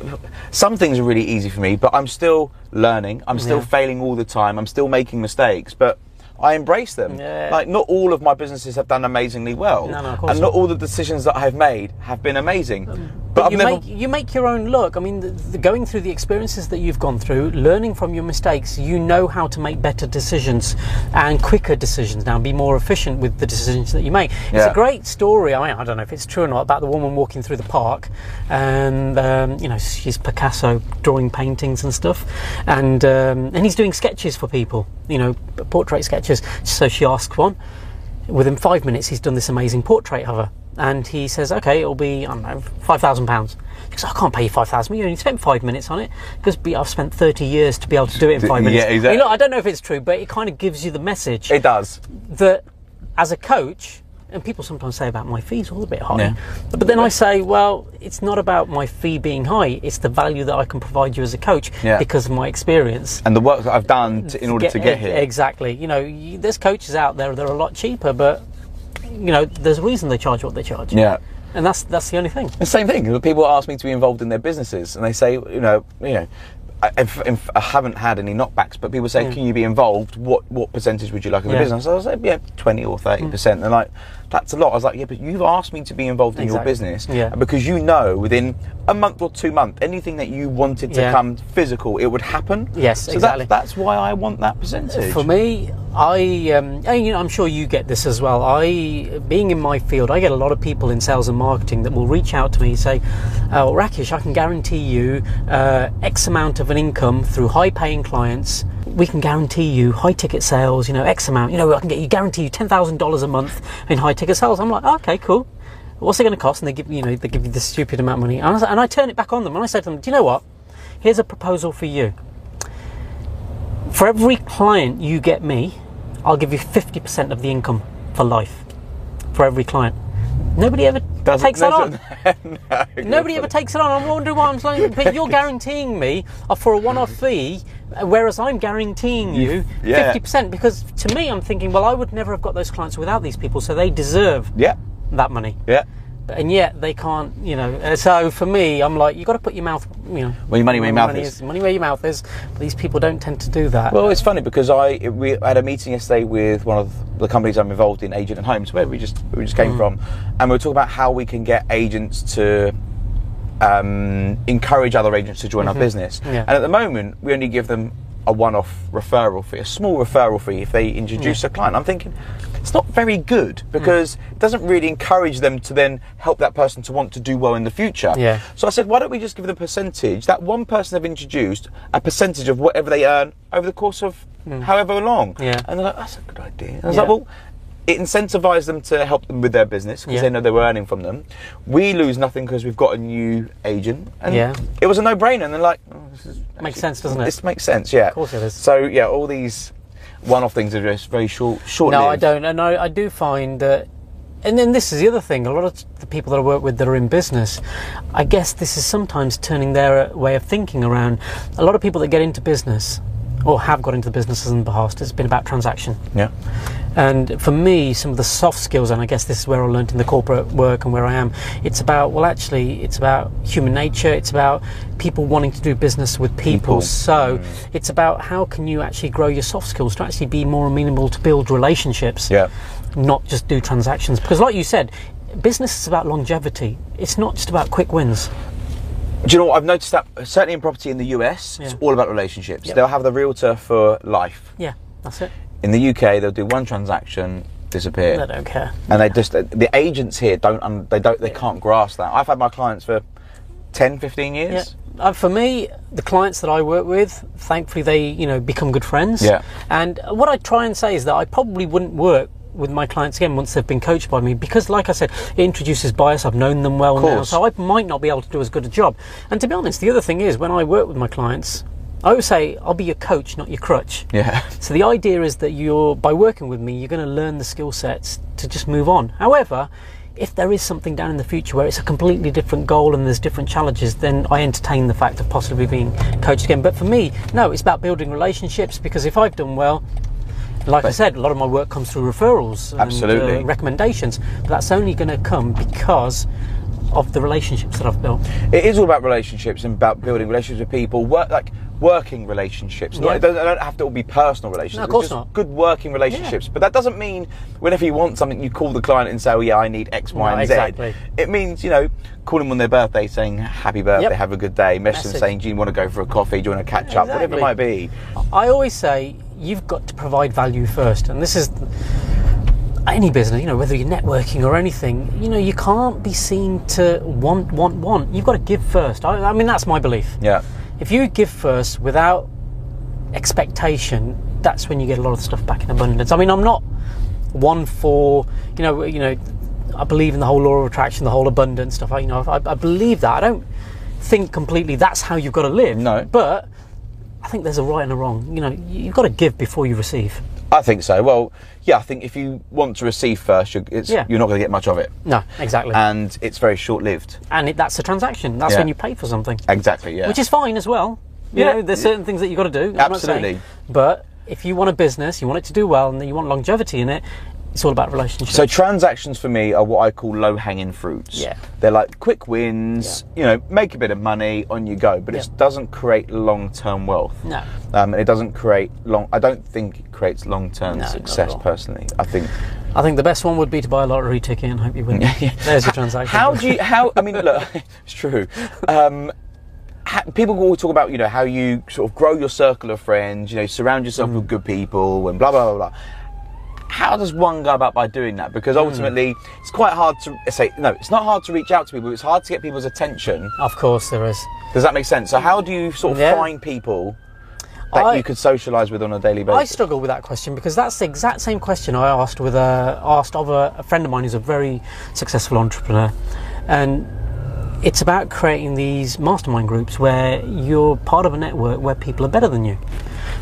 some things are really easy for me, but I'm still learning. I'm still Yeah. failing all the time. I'm still making mistakes, but I embrace them. Yeah. Like, not all of my businesses have done amazingly well. No, no, of course and not not. all the decisions that I've made have been amazing. but But you never. make you make your own luck. I mean, the, the, going through the experiences that you've gone through, learning from your mistakes, you know how to make better decisions and quicker decisions now, and be more efficient with the decisions that you make. It's Yeah. a great story. I mean, I don't know if it's true or not about the woman walking through the park, and um, you know she's Picasso drawing paintings and stuff, and um, and he's doing sketches for people. You know, portrait sketches. So she asks one within five minutes, he's done this amazing portrait of her. And he says, okay, it'll be, I don't know, £5,000. He goes, I can't pay you 5000 You only spent five minutes on it. Because I've spent 30 years to be able to do it in five minutes. Yeah, exactly. Mean, look, I don't know if it's true, but it kind of gives you the message it does. that as a coach, and people sometimes say about my fees all a bit high. Yeah. But then I say, well, it's not about my fee being high. It's the value that I can provide you as a coach Yeah. because of my experience. And the work that I've done to, in order to get here. Exactly. You know, you, there's coaches out there that are a lot cheaper, but you know, there's a reason they charge what they charge. Yeah. And that's that's the only thing. The same thing. People ask me to be involved in their businesses, and they say, you know, you know, I, if, if I haven't had any knockbacks, but people say, hmm. "Can you be involved? What what percentage would you like of the Yeah. business?" I was like, "Yeah, twenty or thirty hmm. percent." They're like, "That's a lot." I was like, "Yeah, but you've asked me to be involved in your business, Yeah. because you know within a month or two months, anything that you wanted to Yeah. come physical, it would happen." Yes, so exactly. That, that's why I want that percentage. For me, I, um, and, you know, I'm sure you get this as well. I, being in my field, I get a lot of people in sales and marketing that will reach out to me and say, "Oh, Rakesh, I can guarantee you uh, X amount of an income through high-paying clients. We can guarantee you high-ticket sales. You know, X amount. You know, I can get you guarantee you ten thousand dollars a month in high-ticket sales." I'm like, "Okay, cool." What's it going to cost? And they give you know they give you this stupid amount of money, and I, and I turn it back on them and I say to them, "Do you know what? Here's a proposal for you." For every client you get me, I'll give you 50% of the income for life. For every client. Nobody ever Doesn't- takes that on. *laughs* no, Nobody ever takes it on. I'm wondering why I'm saying, but you're guaranteeing me for a one-off fee, whereas I'm guaranteeing you Yeah. 50%. Because to me, I'm thinking, well, I would never have got those clients without these people, so they deserve Yeah, that money. yeah. And yet they can't, you know. uh, So for me, I'm like, you've got to put your mouth, you know, Where your money where your mouth money is. Money where your mouth is. But these people don't tend to do that. Well, it's funny because I we had a meeting yesterday with one of the companies I'm involved in, Agent and Homes, where we just we just Mm. came from, and we were talking about how we can get agents to um, encourage other agents to join our business. Mm-hmm. Yeah. And at the moment, we only give them a one-off referral fee, a small referral fee if they introduce a client. I'm thinking it's not very good Mm. because it doesn't really encourage them to then help that person to want to do well in the future. Yeah. So I said, why don't we just give them a percentage, that one person they've introduced, a percentage of whatever they earn over the course of however long. Yeah. And they're like, that's a good idea. And I was Yeah. like, well, it incentivizes them to help them with their business because Yeah. they know they were earning from them. We lose nothing because we've got a new agent. And Yeah. it was a no-brainer. And they're like, oh, this is Makes sense, doesn't it? This makes sense, yeah. Of course it is. So yeah, all these one-off things are just very short, short. No, I don't, and I, I do find that. And then this is the other thing. A lot of the people that I work with that are in business, I guess this is sometimes turning their way of thinking around. A lot of people that get into business, or have got into the business in the past, it's been about transaction. Yeah. And for me, some of the soft skills, and I guess this is where I learned in the corporate work and where I am, it's about, well, actually, it's about human nature. It's about people wanting to do business with people. People. So it's about how can you actually grow your soft skills to actually be more amenable to build relationships, Yeah. not just do transactions. Because, like you said, business is about longevity. It's not just about quick wins. Do you know what I've noticed that certainly in property in the US, it's all about relationships. Yep. They'll have the realtor for life. Yeah, that's it. In the UK, they'll do one transaction, disappear. They don't care. and they just the agents here don't they don't they can't grasp that i've had my clients for 10 15 Yeah. years Uh, for me, the clients that I work with, thankfully, they you know become good friends. Yeah. And what I try and say is that I probably wouldn't work with my clients again once they've been coached by me because, like I said, it introduces bias. I've known them well now, so I might not be able to do as good a job. And to be honest, the other thing is when I work with my clients, I always say I'll be your coach, not your crutch. yeah So the idea is that you're by working with me, you're going to learn the skill sets to just move on. However, if there is something down in the future where it's a completely different goal and there's different challenges, then I entertain the fact of possibly being coached again. But for me, no, it's about building relationships because if I've done well, like I said, a lot of my work comes through referrals and Absolutely. uh, recommendations. But that's only going to come because of the relationships that I've built. it is all about relationships and about building relationships with people work like working relationships not, Yeah. doesn't, they don't have to all be personal relationships No, of course just not. good working relationships but that doesn't mean whenever you want something you call the client and say oh yeah i need x y No, and z exactly. it means you know calling them on their birthday saying happy birthday Yep. have a good day message them Message. saying do you want to go for a coffee do you want to catch up whatever it might be I always say you've got to provide value first, and this is any business, you know, whether you're networking or anything, you know, you can't be seen to want, want, want. You've got to give first. I, I mean, that's my belief. yeah If you give first without expectation, that's when you get a lot of stuff back in abundance. I mean, I'm not one for, you know, you know, I believe in the whole law of attraction, the whole abundance stuff. I, you know, I, I believe that. I don't think completely that's how you've got to live. No. but I think there's a right and a wrong. You know, you've got to give before you receive. I think so. Well, yeah, I think if you want to receive first, you're, it's, Yeah. you're not going to get much of it, No, exactly. and it's very short-lived. and it, that's a transaction. That's Yeah. when you pay for something, Exactly. Yeah. which is fine as well. You Yeah. know, there's certain things that you've got to do. I'm not saying- Absolutely. but if you want a business, you want it to do well, and you want longevity in it, it's all about relationships. So transactions for me are what I call low-hanging fruits. Yeah. They're like quick wins. yeah. You know, make a bit of money, on you go. But Yeah. it doesn't create long-term wealth. no. Um, and it doesn't create long. I don't think it creates long-term No, success personally. I think. I think the best one would be to buy a lottery ticket and hope you win. *laughs* yeah. There's your transaction. How do you? How? I mean, look, *laughs* it's true. Um, people will talk about you know how you sort of grow your circle of friends. You know, surround yourself Mm. with good people and blah blah blah blah. How does one go about by doing that? Mm. Because ultimately, it's quite hard to say. No, it's not hard to reach out to people. It's hard to get people's attention. Of course, there is. Does that make sense? So how do you sort of Yeah. find people that I- you could socialise with on a daily basis? I struggle with that question because that's the exact same question I asked with a asked of a, a friend of mine who's a very successful entrepreneur, and it's about creating these mastermind groups where you're part of a network where people are better than you.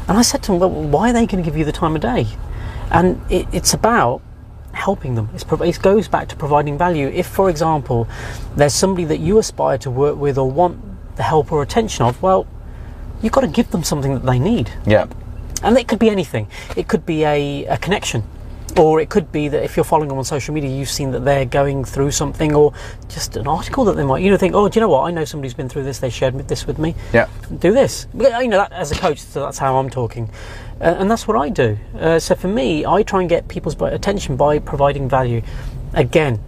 And I said to him, "Well, why are they going to give you the time of day?" And it, it's about helping them. It's, it goes back to providing value. If, for example, there's somebody that you aspire to work with or want the help or attention of, well, you've got to give them something that they need. yeah. And it could be anything. It could be a, a connection. Or it could be that if you're following them on social media, you've seen that they're going through something, or just an article that they might, you know, think, oh, do you know what? I know somebody's been through this. They shared this with me. Yeah. Do this. You know, that, as a coach, so that's how I'm talking, uh, and that's what I do. Uh, so for me, I try and get people's attention by providing value. Again,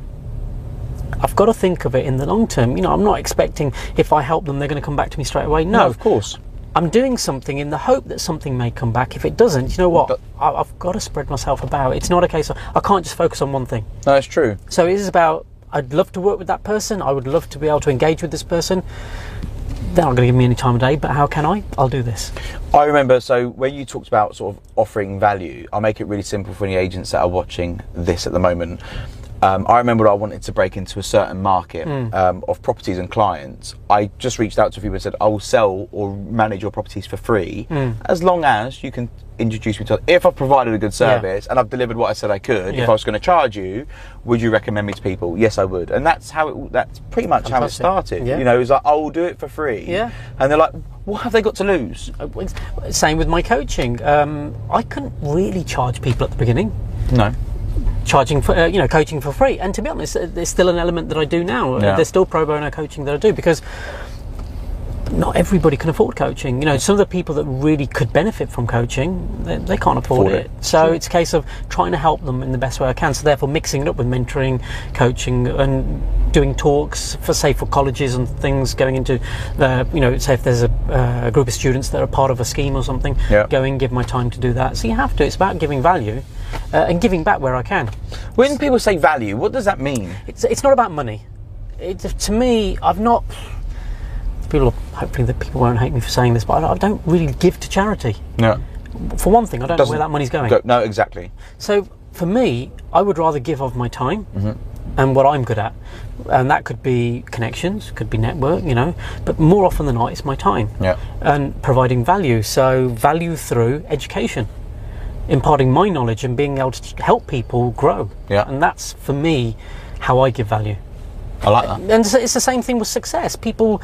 I've got to think of it in the long term. You know, I'm not expecting if I help them, they're going to come back to me straight away. No, No, of course. I'm doing something in the hope that something may come back. If it doesn't, you know what? I, I've got to spread myself about. It's not a case of I can't just focus on one thing. No, it's true. So it is about I'd love to work with that person. I would love to be able to engage with this person. They're not going to give me any time of day, but how can I? I'll do this. I remember, so when you talked about sort of offering value, I'll make it really simple for any agents that are watching this at the moment. Um, I remember I wanted to break into a certain market um, of properties and clients. I just reached out to a people and said, I will sell or manage your properties for free as long as you can introduce me to If I've provided a good service and I've delivered what I said I could, if I was going to charge you, would you recommend me to people? Yes, I would. And that's how it, that's pretty much how it started. Yeah. You know, it was like, I will do it for free. Yeah. And they're like, what have they got to lose? Uh, Same with my coaching. Um, I couldn't really charge people at the beginning. No. Charging for uh, you know coaching for free and to be honest uh, there's still an element that I do now Uh, Yeah. there's still pro bono coaching that I do because not everybody can afford coaching you know some of the people that really could benefit from coaching they, they can't afford, Afford it. it. so it's a case of trying to help them in the best way I can so therefore mixing it up with mentoring coaching and doing talks for say for colleges and things going into the you know say if there's a, uh, a group of students that are part of a scheme or something Yeah. going give my time to do that so you have to it's about giving value uh, and giving back where I can When people say value, what does that mean? it's, it's not about money. It, to me, I've not. People, hopefully, that people won't hate me for saying this, but I, I don't really give to charity. No. For one thing, I don't know where that money's going. Go, no, exactly. So for me, I would rather give of my time Mm-hmm. and what I'm good at, and that could be connections, could be network, you know. But more often than not, it's my time Yeah. and providing value. So value through education, imparting my knowledge and being able to help people grow. Yeah. And that's for me how I give value. I like that. And it's- the same thing with success. People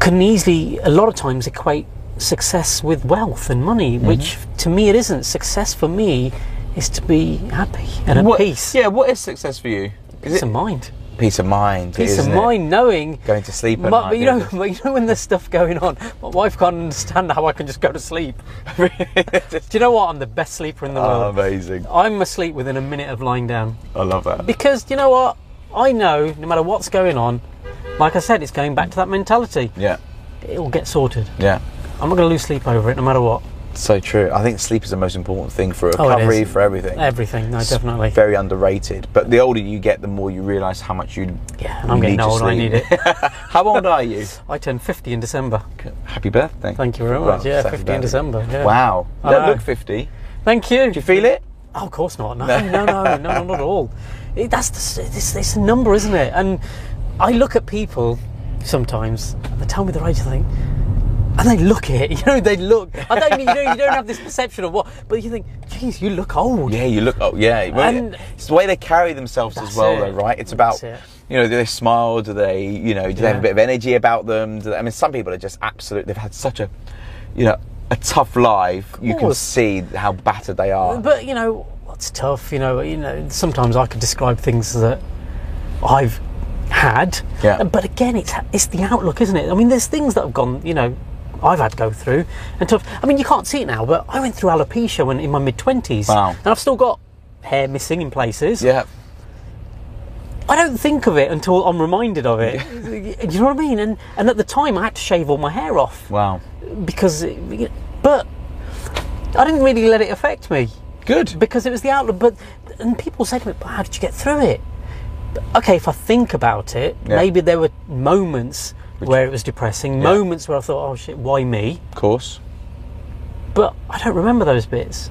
can easily, a lot of times, equate success with wealth and money, Mm-hmm. which to me it isn't. Success for me is to be happy and at What- peace. Yeah, what is success for you? Is Peace it of mind. Peace of mind? Peace of isn't it? mind, knowing. Going to sleep at But, night. but you know, you know when there's stuff going on, my wife can't understand how I can just go to sleep. *laughs* Do you know what? I'm the best sleeper in the oh, world. amazing. I'm asleep within a minute of lying down. I love that. Because you know what? I know no matter what's going on, like I said, it's going back to that mentality. Yeah, It will get sorted. yeah. I'm not going to lose sleep over it, no matter what. So true. I think sleep is the most important thing for Oh, recovery, is. for everything. Everything, no, definitely. Very underrated. But the older you get, the more you realise how much you. Yeah, and I'm you getting old. I need it. *laughs* How old are you? *laughs* I turned 50 in December. Happy birthday. Thank you very Well, much. yeah, happy 50 in. December. Yeah. Wow. I Don't know. look 50. Thank you. Do you feel it? Oh, of course not. No, no, no, no, no, not at all. *laughs* It, that's the, it's, it's a number, isn't it? And I look at people sometimes, and they tell me their age, I think, and they look it. *laughs* You know, they look. I don't mean you know you don't have this perception of what, but you think, geez, you look old. Yeah, you look. old. yeah. Well, And- it's the way they carry themselves as well, it. though, right? It's about, it. you know, do they smile? Do they, you know, do they have a bit of energy about them? Do they, I mean, some people are just absolute. They've had such a, you know, a tough life. You can see how battered they are. But you know, what's tough? You know, you know. Sometimes I could describe things that I've had. Yeah. But again, it's it's the outlook, isn't it? I mean, there's things that have gone. You know. I've had to go through and tough. I mean, you can't see it now, but I went through alopecia when in my mid twenties, Wow. and I've still got hair missing in places. yeah. I don't think of it until I'm reminded of it. *laughs* Do you know what I mean? And and at the time, I had to shave all my hair off Wow. because, but I didn't really let it affect me Good. because it was the outlook. But and people say to me, "But how did you get through it?" Okay, if I think about it, Yeah. maybe there were moments where it was depressing, moments where I thought, "Oh shit, why me?" Of course. But I don't remember those bits.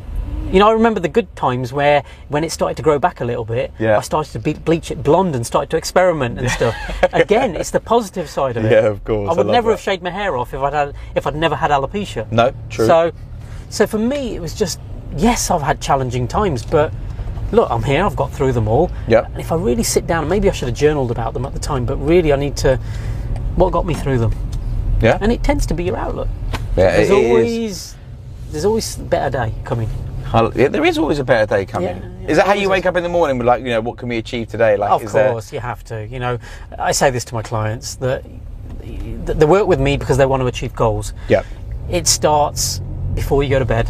You know, I remember the good times where, when it started to grow back a little bit, Yeah. I started to be- bleach it blonde and started to experiment and stuff. *laughs* Again, it's the positive side of it. Yeah, of course, I I would love never that. have shaved my hair off if I'd had, if I'd never had alopecia. No. True. So, so for me, it was just yes, I've had challenging times, but look, I'm here. I've got through them all. Yeah. And if I really sit down, maybe I should have journaled about them at the time, but really, I need to. What got me through them? yeah. And it tends to be your outlook. yeah. There's it is. always there's always a better day coming. Yeah, there is always a better day coming. Yeah, yeah, is that how you wake up in the morning with like, you know, what can we achieve today? Like, Of is there- course, you have to. You know, I say this to my clients that they work with me because they want to achieve goals. Yeah. It starts before you go to bed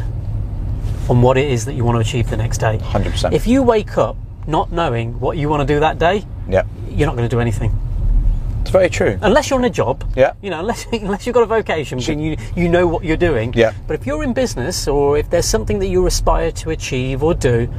on what it is that you want to achieve the next day. 100%. If you wake up not knowing what you want to do that day, Yeah. you're not going to do anything. Very true. Unless you're on a job, Yeah. You know, unless *laughs* unless you've got a vocation, then you you know what you're doing. Yeah. But if you're in business or if there's something that you aspire to achieve or do,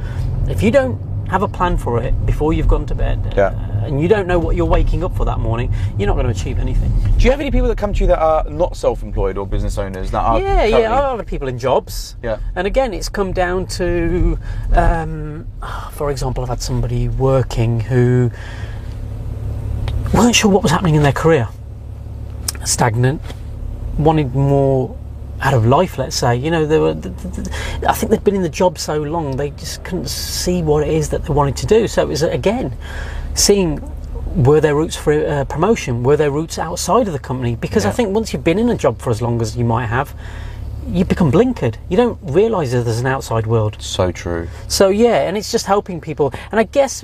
if you don't have a plan for it before you've gone to bed, Yeah. uh, and you don't know what you're waking up for that morning, you're not going to achieve anything. Do you have any people that come to you that are not self-employed or business owners that are? yeah, currently- yeah. I've people in jobs. Yeah. And again, it's come down to, um, for example, I've had somebody working who weren't sure what was happening in their career. Stagnant, wanted more out of life. Let's say, you know, they were. I think they'd been in the job so long they just couldn't see what it is that they wanted to do. So it was again seeing were there routes for uh, promotion? Were there routes outside of the company? Because I think once you've been in a job for as long as you might have, you become blinkered. You don't realise that there's an outside world. So true. So yeah, and it's just helping people. And I guess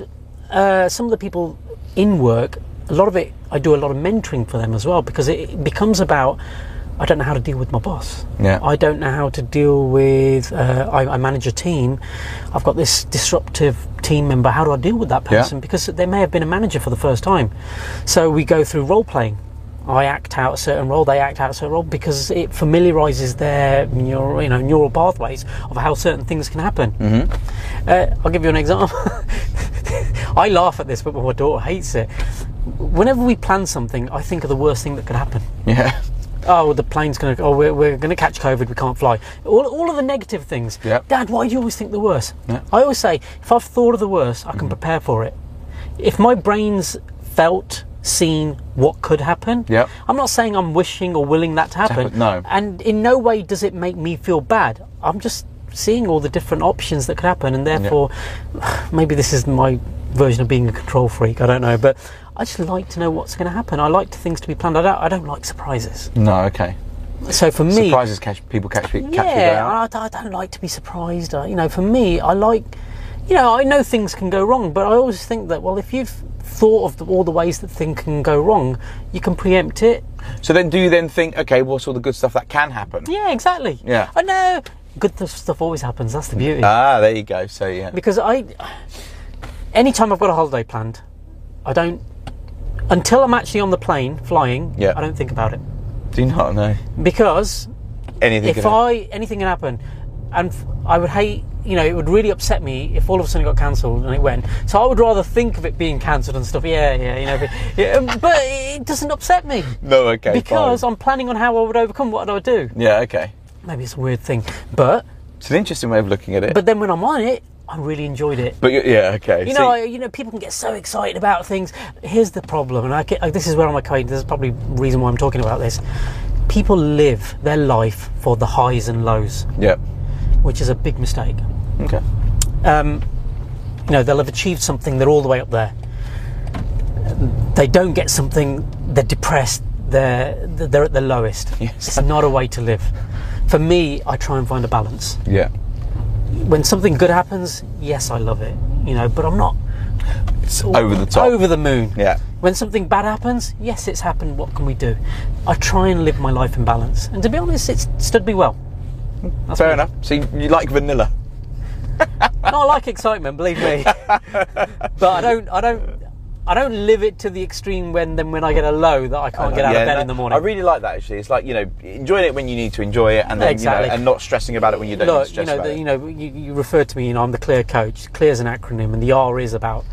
uh, some of the people in work, a lot of it, I do a lot of mentoring for them as well because it, becomes about. I don't know how to deal with my boss. Yeah. I don't know how to deal with. Uh, I, I manage a team. I've got this disruptive team member. How do I deal with that Yeah. person? Because they may have been a manager for the first time. So we go through role playing. I act out a certain role, they act out a certain role because it familiarises their neural, you know, neural pathways of how certain things can happen. Mm-hmm. Uh, I'll give you an example. *laughs* I laugh at this, but my daughter hates it. Whenever we plan something, I think of the worst thing that could happen. Yeah. Oh, the plane's going to. Oh, we're, we're going to catch COVID. We can't fly. All, all of the negative things. Yep. Dad, why do you always think the worst? Yeah. I always say, if I've thought of the worst, I can mm-hmm. prepare for it. If my brain's felt, seen what could happen, Yep. I'm not saying I'm wishing or willing that to happen. happen, no. And in no way does it make me feel bad. I'm just seeing all the different options that could happen, and therefore, *sighs* maybe this is my version of being a control freak. I don't know, but I just like to know what's going to happen. I like things to be planned. I don't. I don't like surprises. No. Okay. So for me, Surprises catch people catch catch yeah, out. I, I don't like to be surprised. You know, for me, I like, you know, I know things can go wrong, but I always think that well, if you've thought of the, all the ways that things can go wrong, you can preempt it. So then, do you then think, okay, what's all the good stuff that can happen? Yeah, exactly. Yeah. I know. Good stuff always happens. That's the beauty. Ah, there you go. So yeah. because I, anytime I've got a holiday planned, I don't until I'm actually on the plane flying. Yeah. I don't think about it Do you not know because anything? if can happen? I anything can happen, and I would hate, you know, it would really upset me if all of a sudden it got cancelled and it went. So I would rather think of it being cancelled and stuff. Yeah, yeah, you know, but, *laughs* yeah, um, but it doesn't upset me No. Okay. because fine. I'm planning on how I would overcome. What do I do? Yeah. Okay. Maybe it's a weird thing, but It's an interesting way of looking at it. but then when I'm on it, I really enjoyed it. But yeah. Okay. You know, I, you know, people can get so excited about things. Here's the problem, and I get, this is where I'm. This is probably reason why I'm talking about this. people live their life for the highs and lows, Yeah. which is a big mistake. Okay. um, you know, they'll have achieved something, they're all the way up there. They don't get something, they're depressed, they're, they're at the lowest. Yes. It's not a way to live. For me, I try and find a balance. Yeah. When something good happens, yes, I love it, you know, but I'm not It's over the top. over the moon. Yeah. When something bad happens, yes, it's happened, what can we do? I try and live my life in balance. And to be honest, it's stood me well. That's Fair enough. So you, you like vanilla? *laughs* No, I like excitement, believe me. *laughs* but I don't, I don't, I don't live it to the extreme when then when I get a low that I can't get out Yeah, of bed no, in the morning. I really like that actually. It's like you know, enjoying it when you need to enjoy it, and then Exactly. you know, and not stressing about it when you don't need to Look, stress you know, the, you know, you, you referred to me. You know, I'm the clear coach. Clear is an acronym, and the R is about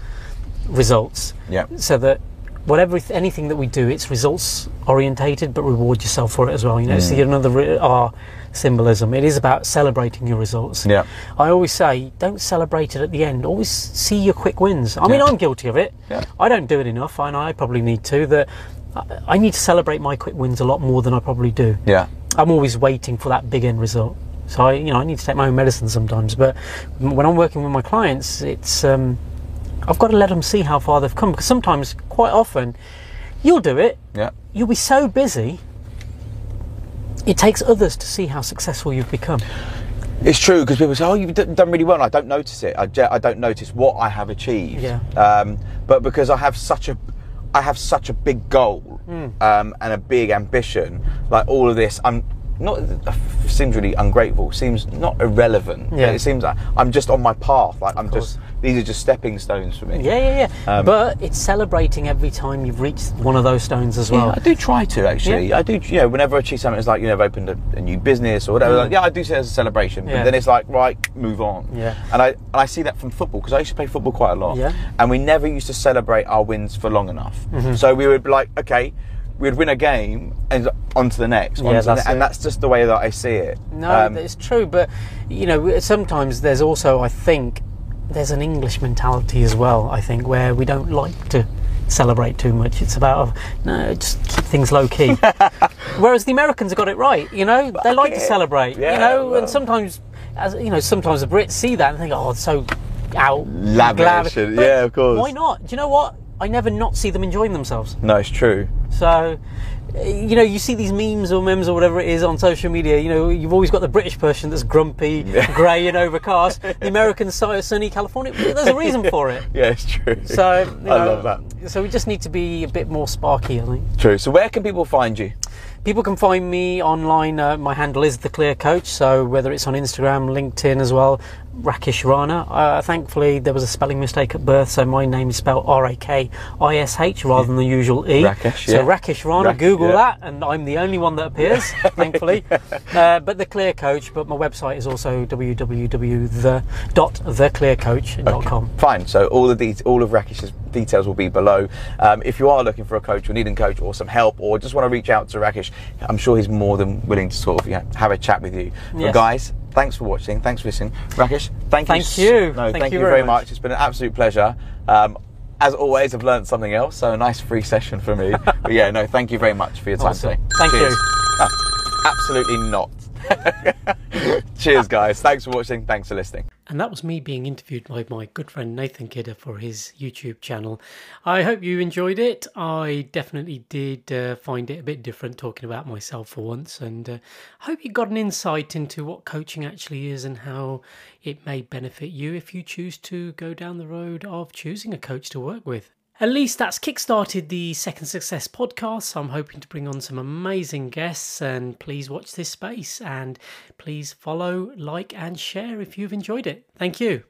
results. Yeah. So that whatever anything that we do, it's results orientated, but reward yourself for it as well. You know, Mm. see another re- R symbolism. It is about celebrating your results. Yeah. I always say, don't celebrate it at the end. Always see your quick wins. I mean, Yeah. I'm guilty of it. Yeah. I don't do it enough, and I probably need to. That I- need to celebrate my quick wins a lot more than I probably do. Yeah. I'm always waiting for that big end result. So I, you know, I need to take my own medicine sometimes. But when I'm working with my clients, it's um, I've got to let them see how far they've come because sometimes, quite often, you'll do it. Yeah. You'll be so busy. It takes others to see how successful you've become. It's true because people say, "Oh, you've done really well." And I don't notice it. I, I don't notice what I have achieved. Yeah. Um, but because I have such a, I have such a big goal Hmm. um, and a big ambition. Like all of this, I'm not. Seems really ungrateful. Seems not irrelevant. Yeah. It seems like I'm just on my path. Like I'm course. just. These are just stepping stones for me. Yeah, yeah, yeah. Um, but it's celebrating every time you've reached one of those stones as well. Yeah, I do try to actually. Yeah. I do, you know, whenever I achieve something, it's like you know, I've opened a, a new business or whatever. Like, yeah, I do see it as a celebration, but Mm. Yeah. then it's like, right, move on. Yeah. And I and I see that from football because I used to play football quite a lot. Yeah. And we never used to celebrate our wins for long enough. Mm-hmm. So we would be like, okay, we'd win a game and on to the next. on Yeah, to the that's ne- and that's just the way that I see it. No, Um, it's true, but you know, sometimes there's also, I think, there's an English mentality as well. I think where we don't like to celebrate too much. It's about no, just keep things low key. *laughs* Whereas the Americans have got it right. You know, they like to celebrate. Yeah, you know, well. and sometimes, as you know, sometimes the Brits see that and think, oh, it's so out Lavish and- yeah, of course. Why not? Do you know what? I never not see them enjoying themselves. no, it's true. So, uh, you know, you see these memes or memes or whatever it is on social media. You know, you've always got the British person that's grumpy, *laughs* grey, and overcast. The American sunny California. There's a reason for it. *laughs* Yeah, it's true. So, you I love that. So we just need to be a bit more sparky, I think. True. So where can people find you? People can find me online. Uh, my handle is the Clear Coach. So whether it's on Instagram, LinkedIn as well, Rakish Rana. Uh, thankfully, there was a spelling mistake at birth, so my name is spelled R A K I S H rather than the usual E. Rakish, So yeah. Rakish Rana. Rak- Google yeah. that, and I'm the only one that appears, *laughs* thankfully. Uh, but the Clear Coach. But my website is also www.the.theclearcoach.com. Fine. So all the det- all of Rakish's details will be below. Um, if you are looking for a coach or needing a coach or some help or just want to reach out to Rakish, I'm sure he's more than willing to sort of you know, have a chat with you. But guys, thanks for watching. Thanks for listening. Rakish, thank you. Thank s- you. No, Thank thank, you you very much. much. It's been an absolute pleasure. Um, as always, I've learned something else, so a nice free session for me. *laughs* but yeah, no, thank you very much for your time Awesome. today. Thank Cheers. you. Absolutely not. *laughs* Cheers, guys. Thanks for watching. Thanks for listening. And that was me being interviewed by my good friend Nathan Kidder for his YouTube channel. I hope you enjoyed it. I definitely did uh, find it a bit different talking about myself for once, and uh, I hope you got an insight into what coaching actually is and how it may benefit you if you choose to go down the road of choosing a coach to work with. At least that's kickstarted the Second Success podcast. So I'm hoping to bring on some amazing guests and please watch this space and please follow, like, and share if you've enjoyed it. Thank you.